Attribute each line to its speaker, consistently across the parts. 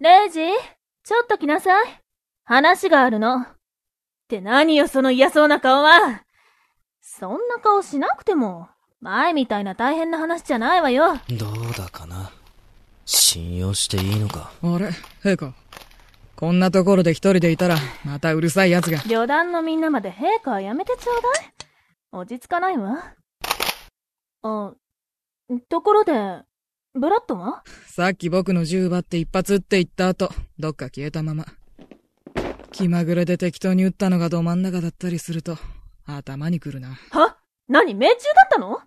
Speaker 1: レイジ、ちょっと来なさい。話があるの。って何よ、その嫌そうな顔は。そんな顔しなくても、前みたいな大変な話じゃないわよ。
Speaker 2: どうだかな。信用していいのか。
Speaker 3: あれ？陛下。こんなところで一人でいたら、またうるさい奴が。
Speaker 1: 旅団のみんなまで陛下はやめてちょうだい。落ち着かないわ。あ、ところで、ブラッドは？
Speaker 3: さっき僕の銃奪って一発撃って言った後、どっか消えたまま。気まぐれで適当に撃ったのがど真ん中だったりすると、頭にくるな。
Speaker 1: は？何命中だったの？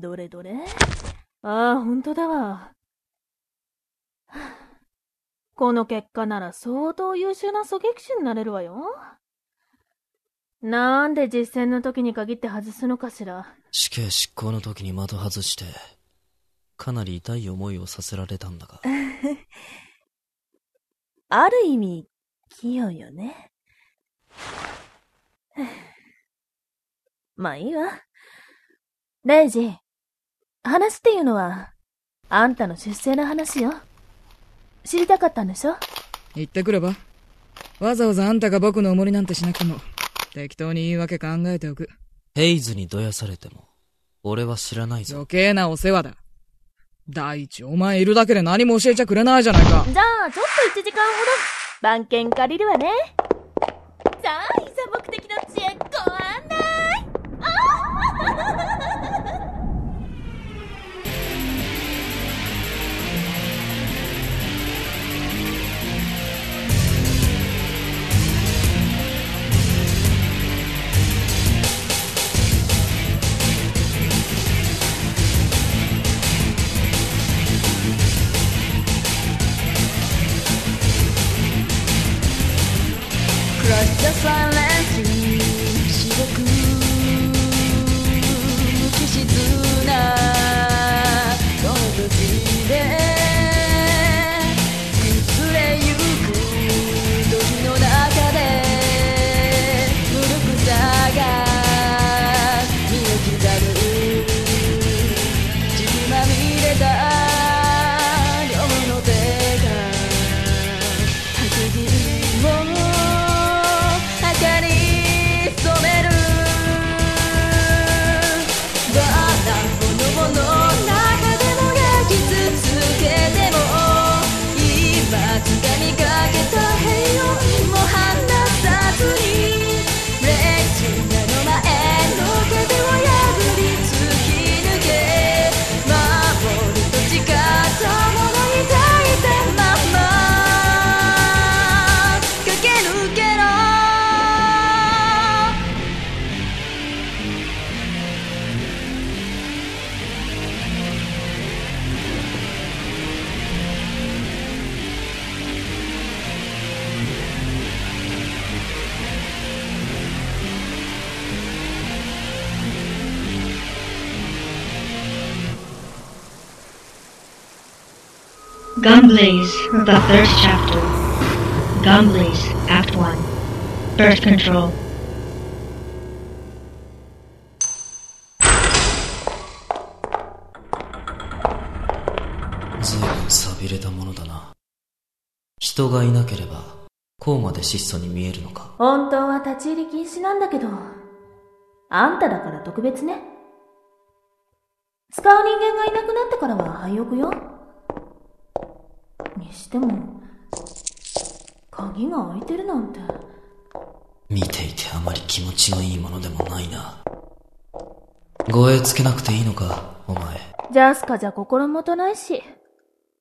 Speaker 1: どれどれ？ああ、ほんとだわ。この結果なら相当優秀な狙撃手になれるわよ。なんで実戦の時に限って外すのかしら。
Speaker 2: 死刑執行の時に的外して、かなり痛い思いをさせられたんだが。
Speaker 1: ある意味、器用よね。まあいいわ。レイジ、話っていうのは、あんたの出世の話よ。知りたかったんでしょ？
Speaker 3: 言ってくればわざわざあんたが僕のおもりなんてしなくても、適当に言い訳考えておく。
Speaker 2: ヘイズにどやされても、俺は知らないぞ。
Speaker 3: 余計なお世話だ。第一、お前いるだけで何も教えちゃくれないじゃないか。
Speaker 1: じゃあ、ちょっと1時間ほど、番犬借りるわね。さあ、いざ目的の地へ
Speaker 4: Gumblaze, the third chapter. Gumblaze, Act 1. Birth Control.
Speaker 2: 随分錆びれたものだな。人がいなければ、こうまで質素に見えるのか。
Speaker 1: 本当は立ち入り禁止なんだけど、あんただから特別ね。使う人間がいなくなってからは廃屋よ。にしても、鍵が開いてるなんて。
Speaker 2: 見ていてあまり気持ちのいいものでもないな。護衛つけなくていいのか、お前。
Speaker 1: ジャスカじゃ心もとないし、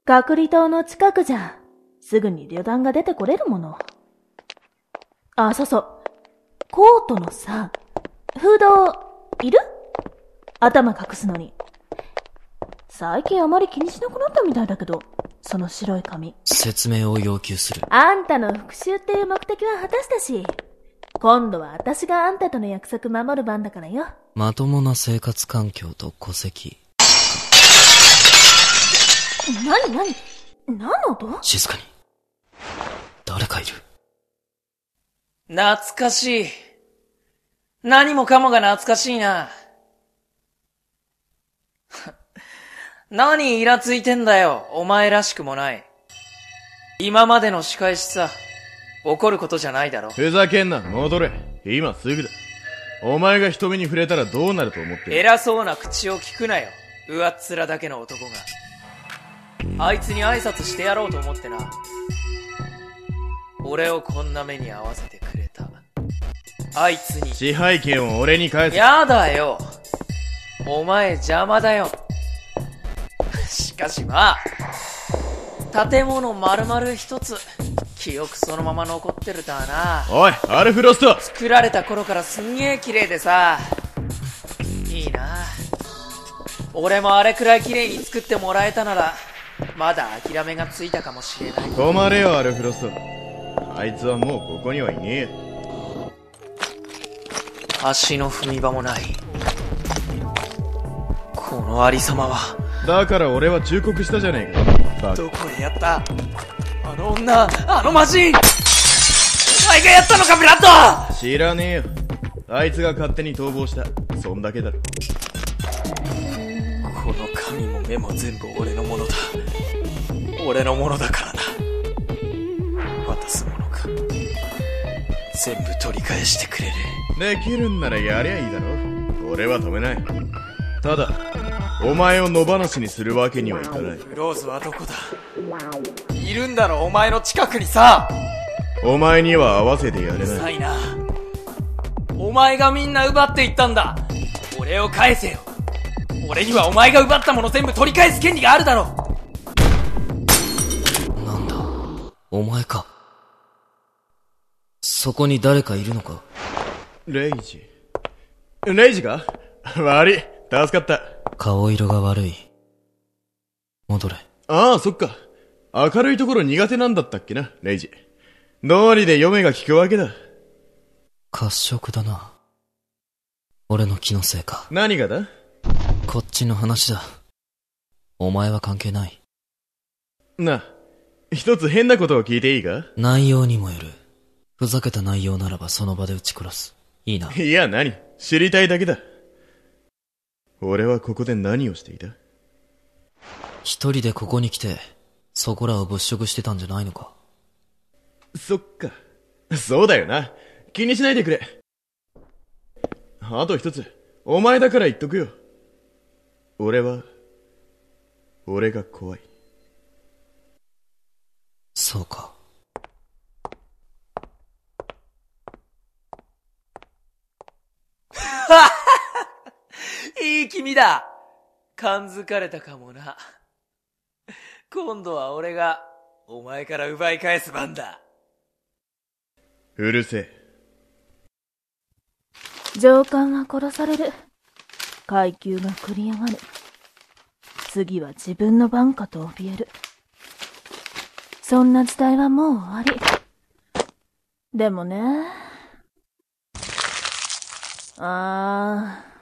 Speaker 1: 隔離島の近くじゃ、すぐに旅団が出てこれるもの。あ、そうそう。コートのさ、フード、いる？頭隠すのに。最近あまり気にしなくなったみたいだけど、その白い髪。
Speaker 2: 説明を要求する。
Speaker 1: あんたの復讐っていう目的は果たしたし、今度は私があんたとの約束守る番だからよ。
Speaker 2: まともな生活環境と戸籍。
Speaker 1: なになに何の音？
Speaker 2: 静かに。誰かいる。
Speaker 5: 懐かしい。何もかもが懐かしいな。何イラついてんだよ。お前らしくもない。今までの仕返しさ。怒ることじゃないだろ。
Speaker 6: ふざけんな、戻れ。今すぐだ。お前が人目に触れたらどうなると思ってる？
Speaker 5: 偉そうな口を聞くなよ。上っ面だけの男が。あいつに挨拶してやろうと思ってな。俺をこんな目に合わせてくれた。あいつに。
Speaker 6: 支配権を俺に返せ。
Speaker 5: やだよ。お前邪魔だよ。しかしまあ、建物丸々一つ、記憶そのまま残ってるとはな。
Speaker 6: おい、アルフロスト
Speaker 5: 作られた頃からすんげえ綺麗でさ。いいな。俺もあれくらい綺麗に作ってもらえたなら、まだ諦めがついたかもしれない。
Speaker 6: 止まれよ、アルフロスト。あいつはもうここにはいねえよ。
Speaker 5: 足の踏み場もない。このありさまは、
Speaker 6: だから俺は忠告したじゃねえか。バ
Speaker 5: どこでやった？あの女、あの魔人お前がやったのか、ブラッド
Speaker 6: カ知らねえよ。あいつが勝手に逃亡した。そんだけだろ。
Speaker 5: この髪も目も全部俺のものだ。俺のものだからな。渡すものか。全部取り返してくれる。
Speaker 6: できるんならやりゃいいだろ。俺は止めない。ただ、お前を野放しにするわけにはいかない。
Speaker 5: ブローズはどこだ？いるんだろ、お前の近くにさ
Speaker 6: お前には合わせてやれない。
Speaker 5: さいな。お前がみんな奪っていったんだ。俺を返せよ。俺にはお前が奪ったもの全部取り返す権利があるだろ。
Speaker 2: なんだ？お前か。そこに誰かいるのか？
Speaker 6: レイジ。レイジか悪い。助かった。
Speaker 2: 顔色が悪い。戻れ。
Speaker 6: ああ、そっか。明るいところ苦手なんだったっけな、レイジ。道理で嫁が効くわけだ。
Speaker 2: 褐色だな。俺の気のせいか。
Speaker 6: 何がだ？
Speaker 2: こっちの話だ。お前は関係ない。
Speaker 6: な、一つ変なことを聞いていいか？
Speaker 2: 内容にもよる。ふざけた内容ならばその場で撃ち殺す。いいな。
Speaker 6: いや、何？知りたいだけだ。俺はここで何をしていた？
Speaker 2: 一人でここに来て、そこらを物色してたんじゃないのか？
Speaker 6: そっか。そうだよな。気にしないでくれ。あと一つ。お前だから言っとくよ。俺は、俺が怖い。
Speaker 2: そうか。
Speaker 5: いい君だ感づかれたかもな。今度は俺が、お前から奪い返す番だ。
Speaker 6: うるせえ。
Speaker 1: 上官は殺される。階級が繰り上がる。次は自分の番かと怯える。そんな時代はもう終わり。でもね。あー。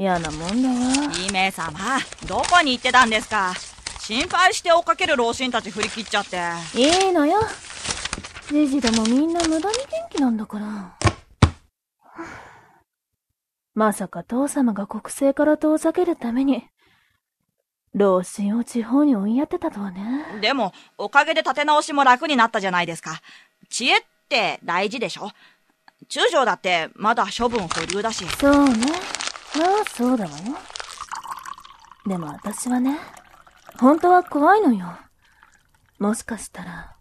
Speaker 1: 嫌なもんだわ。
Speaker 7: 姫様、どこに行ってたんですか？心配して追っかける老人たち振り切っちゃって。
Speaker 1: いいのよ。じじどもみんな無駄に元気なんだから。まさか父様が国政から遠ざけるために、老人を地方に追いやってたとはね。
Speaker 7: でも、おかげで立て直しも楽になったじゃないですか。知恵って大事でしょ？中将だってまだ処分保留だし。
Speaker 1: そうね。まあ、そうだわよ。でも私はね、本当は怖いのよ。もしかしたら、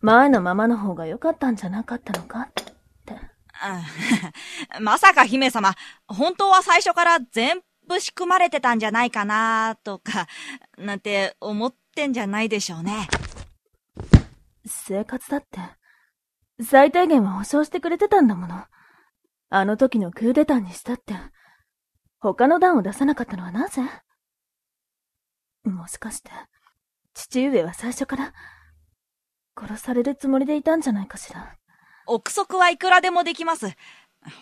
Speaker 1: 前のままの方が良かったんじゃなかったのかって。
Speaker 7: うん まさか姫様、本当は最初から全部仕組まれてたんじゃないかなとか、なんて思ってんじゃないでしょうね。
Speaker 1: 生活だって、最低限は保証してくれてたんだもの。あの時のクーデターにしたって、他の段を出さなかったのはなぜ？もしかして、父上は最初から、殺されるつもりでいたんじゃないかしら？
Speaker 7: 憶測はいくらでもできます。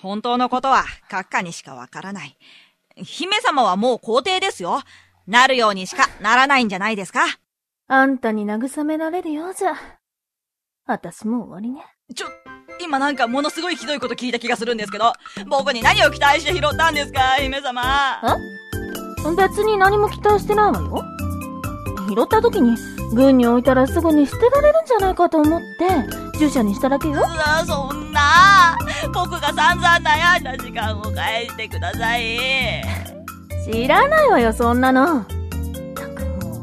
Speaker 7: 本当のことは閣下にしかわからない。姫様はもう皇帝ですよ。なるようにしかならないんじゃないですか？
Speaker 1: あんたに慰められるようじゃ。私もう終わりね。
Speaker 7: ちょ、今なんかものすごいひどいこと聞いた気がするんですけど、僕に何を期待して拾ったんですか姫様。
Speaker 1: 別に何も期待してないわよ。拾った時に、軍に置いたらすぐに捨てられるんじゃないかと思って、従者にしただけよ。
Speaker 7: うわ、そんな。僕が散々悩んだ時間を返してください。
Speaker 1: 知らないわよ、そんなの。ったくもう。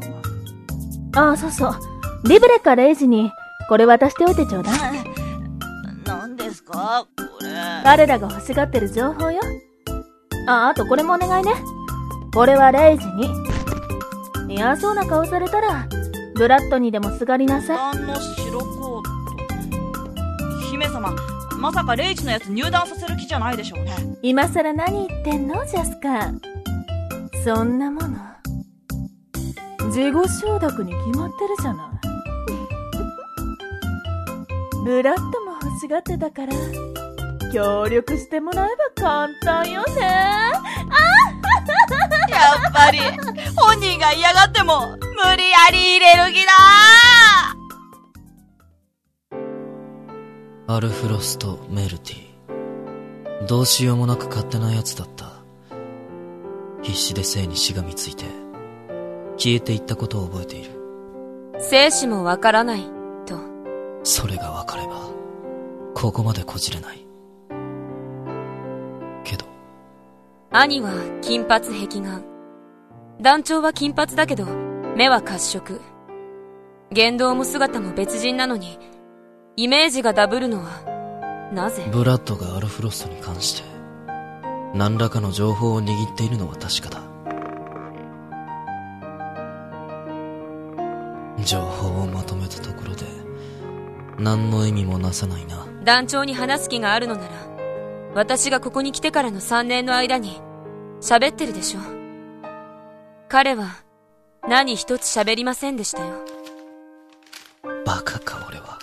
Speaker 1: ああ、そうそう。リブレかレイジに、これ渡しておいてちょうだい。
Speaker 7: 何ですか？これ。
Speaker 1: 彼らが欲しがってる情報よ。あ、あとこれもお願いね。これはレイジに。嫌そうな顔されたら、ブラッドにでもすがりなさい。
Speaker 7: 団の白コート？姫様、まさかレイジのやつ入団させる気じゃないでしょうね。
Speaker 1: 今更何言ってんのジャスカ。そんなもの。事後承諾に決まってるじゃない。ブラッドも欲しがってたから、協力してもらえば簡単よね。
Speaker 7: やっぱり、本人が嫌がっても、無理やり入れる気だ
Speaker 2: アルフロスとメルティ。どうしようもなく勝手な奴だった。必死で生にしがみついて、消えていったことを覚えている。
Speaker 8: 生死もわからない、と。
Speaker 2: それが分かれば、ここまでこじれない。けど、
Speaker 8: 兄は金髪壁眼。団長は金髪だけど、目は褐色。言動も姿も別人なのに、イメージがダブるのは、なぜ？
Speaker 2: ブラッドがアルフロストに関して、何らかの情報を握っているのは確かだ。情報をまとめたところで、何の意味もなさないな。
Speaker 8: 団長に話す気があるのなら、私がここに来てからの3年の間に、喋ってるでしょ。彼は、何一つ喋りませんでしたよ。
Speaker 2: バカか俺は。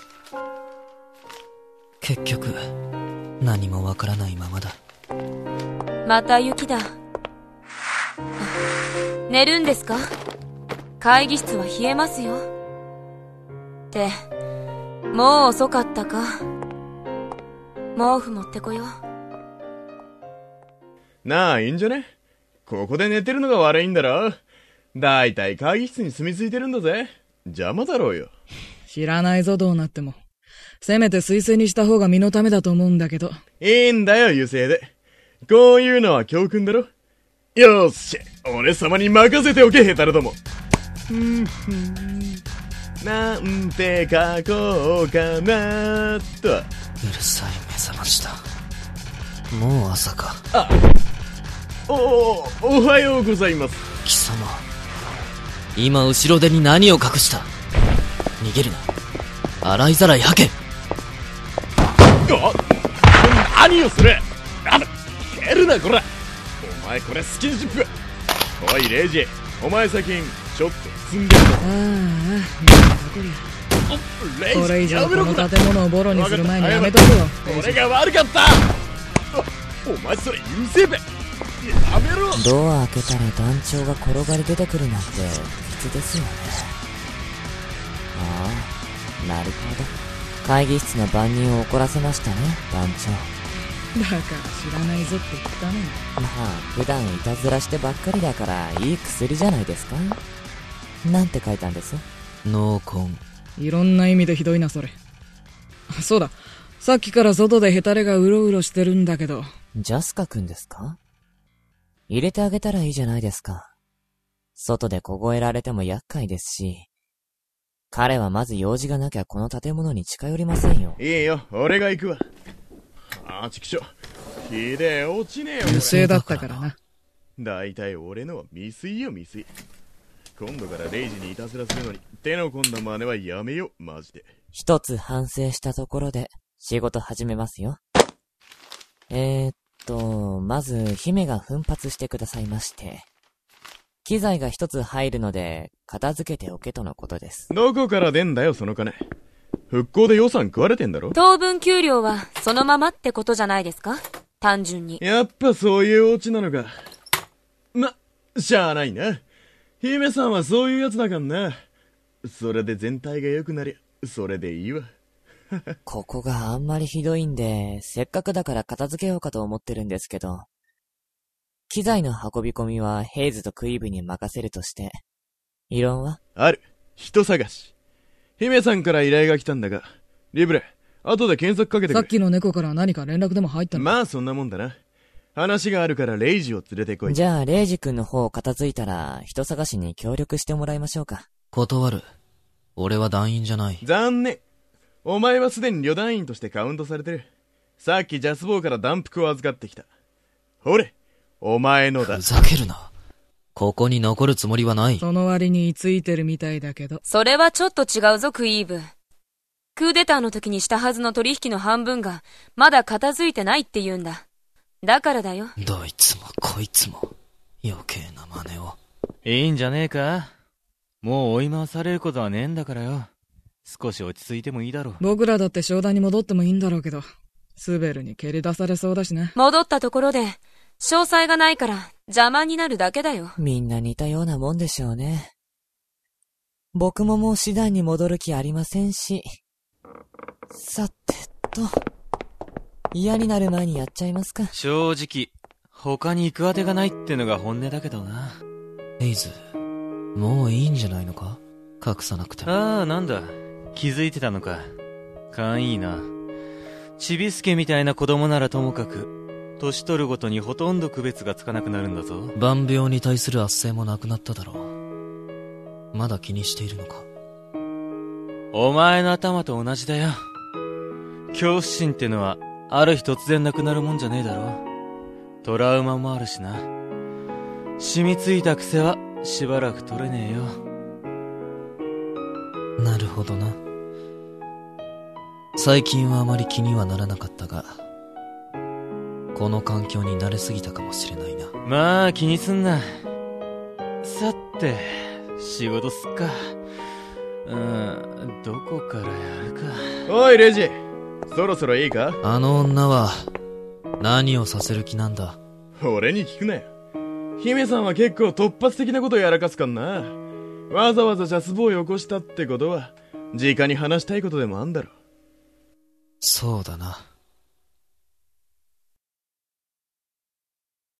Speaker 2: 結局、何もわからないままだ。
Speaker 8: また雪だ。あ寝るんですか？会議室は冷えますよ。って、もう遅かったか。毛布持ってこよう。
Speaker 6: なあ、いいんじゃね？ここで寝てるのが悪いんだろだいたい会議室に住み着いてるんだぜ。邪魔だろうよ。
Speaker 3: 知らないぞ、どうなっても。せめて推薦にした方が身のためだと思うんだけど。
Speaker 6: いいんだよ、優勢で。こういうのは教訓だろよーし、俺様に任せておけ、ヘタレども。うんふんなんて書こうかなと。
Speaker 2: うるさい目覚ましだ。もう朝か。
Speaker 6: おお、おはようございます。
Speaker 2: 貴様。今後ろ手に何を隠した？逃げるな。洗いざらい吐け
Speaker 6: あ何をする？あ蹴るな、こらお前これスキンシップおい、レイジ、お前最近、ちょっと積んでるぞ。
Speaker 3: ああ、なんだこれ以上この建物をボロにする前にやめとくよ。
Speaker 6: 俺が悪かったあお前それ優勢べやめろ
Speaker 9: ドア開けたら団長が転がり出てくるなんて不吉ですよね。ああ、なるほど。会議室の番人を怒らせましたね、団長。
Speaker 3: だから知らないぞって言ったのに。
Speaker 9: まあ、普段いたずらしてばっかりだから、いい薬じゃないですかなんて書いたんです？
Speaker 2: 濃紺。
Speaker 3: いろんな意味でひどいな、それ。あそうだ。さっきから外でヘタレがうろうろしてるんだけど。
Speaker 9: ジャスカ君ですか？入れてあげたらいいじゃないですか。外で凍えられても厄介ですし、彼はまず用事がなきゃこの建物に近寄りませんよ。
Speaker 6: いいよ俺が行くわあちくしょひでえ落ちねえよ
Speaker 3: 不正だったからな。
Speaker 6: だいたい俺のは未遂よ未遂今度からレイジにいたずらするのに手の込んだ真似はやめよマジで
Speaker 9: 一つ反省したところで仕事始めますよ。えー、っと、まず、姫が奮発してくださいまして。機材が一つ入るので、片付けておけとのことです。
Speaker 6: どこから出んだよその金復興で予算食われてんだろ
Speaker 8: 当分給料はそのままってことじゃないですか？単純に。
Speaker 6: やっぱそういうオチなのかましゃあないな姫さんはそういうやつだかんなそれで全体が良くなりゃそれでいいわ。
Speaker 9: ここがあんまりひどいんで、せっかくだから片付けようかと思ってるんですけど、機材の運び込みはヘイズとクイーブに任せるとして、異論は？
Speaker 6: ある。人探し。姫さんから依頼が来たんだが、リブレ、後で検索かけてくれ。
Speaker 3: さっきの猫から何か連絡でも入ったの？
Speaker 6: まあそんなもんだな。話があるからレイジを連れてこい。
Speaker 9: じゃあ、レイジ君の方片付いたら、人探しに協力してもらいましょうか。
Speaker 2: 断る。俺は団員じゃない。
Speaker 6: 残念。お前はすでに旅団員としてカウントされてる。さっきジャスボーから弾服を預かってきた。ほれ、お前のだ
Speaker 2: ふ。ざけるな。ここに残るつもりはない。
Speaker 3: その割に居ついてるみたいだけど。
Speaker 8: それはちょっと違うぞ、クイーブ。クーデターの時にしたはずの取引の半分が、まだ片付いてないって言うんだ。だからだよ。
Speaker 2: どいつもこいつも、余計な真似を。
Speaker 10: いいんじゃねえかもう追い回されることはねえんだからよ。少し落ち着いてもいいだろう。
Speaker 3: 僕らだって商談に戻ってもいいんだろうけど、スベルに蹴り出されそうだしね。
Speaker 8: 戻ったところで、詳細がないから邪魔になるだけだよ。
Speaker 9: みんな似たようなもんでしょうね。僕ももう師団に戻る気ありませんし。さてと。嫌になる前にやっちゃいますか。
Speaker 10: 正直、他に行く当てがないってのが本音だけどな。
Speaker 2: エイズ、もういいんじゃないのか？隠さなくても。
Speaker 10: ああ、なんだ。気づいてたのか。勘いいな。ちびすけみたいな子供ならともかく、年取るごとにほとんど区別がつかなくなるんだぞ。
Speaker 2: 万病に対する圧政もなくなっただろう。まだ気にしているのか？
Speaker 10: お前の頭と同じだよ。恐怖心ってのは、ある日突然なくなるもんじゃねえだろ。トラウマもあるしな。染みついた癖は、しばらく取れねえよ。
Speaker 2: なるほどな。最近はあまり気にはならなかったが、この環境に慣れすぎたかもしれないな。
Speaker 10: まあ、気にすんな。さて、仕事すっか。うん、どこからやるか。
Speaker 6: おい、レイジ。そろそろいいか？
Speaker 2: あの女は、何をさせる気なんだ？
Speaker 6: 俺に聞くなよ。姫さんは結構突発的なことやらかすかんな。わざわざジャスボーイ起こしたってことは、直に話したいことでもあんだろ。
Speaker 2: そうだな。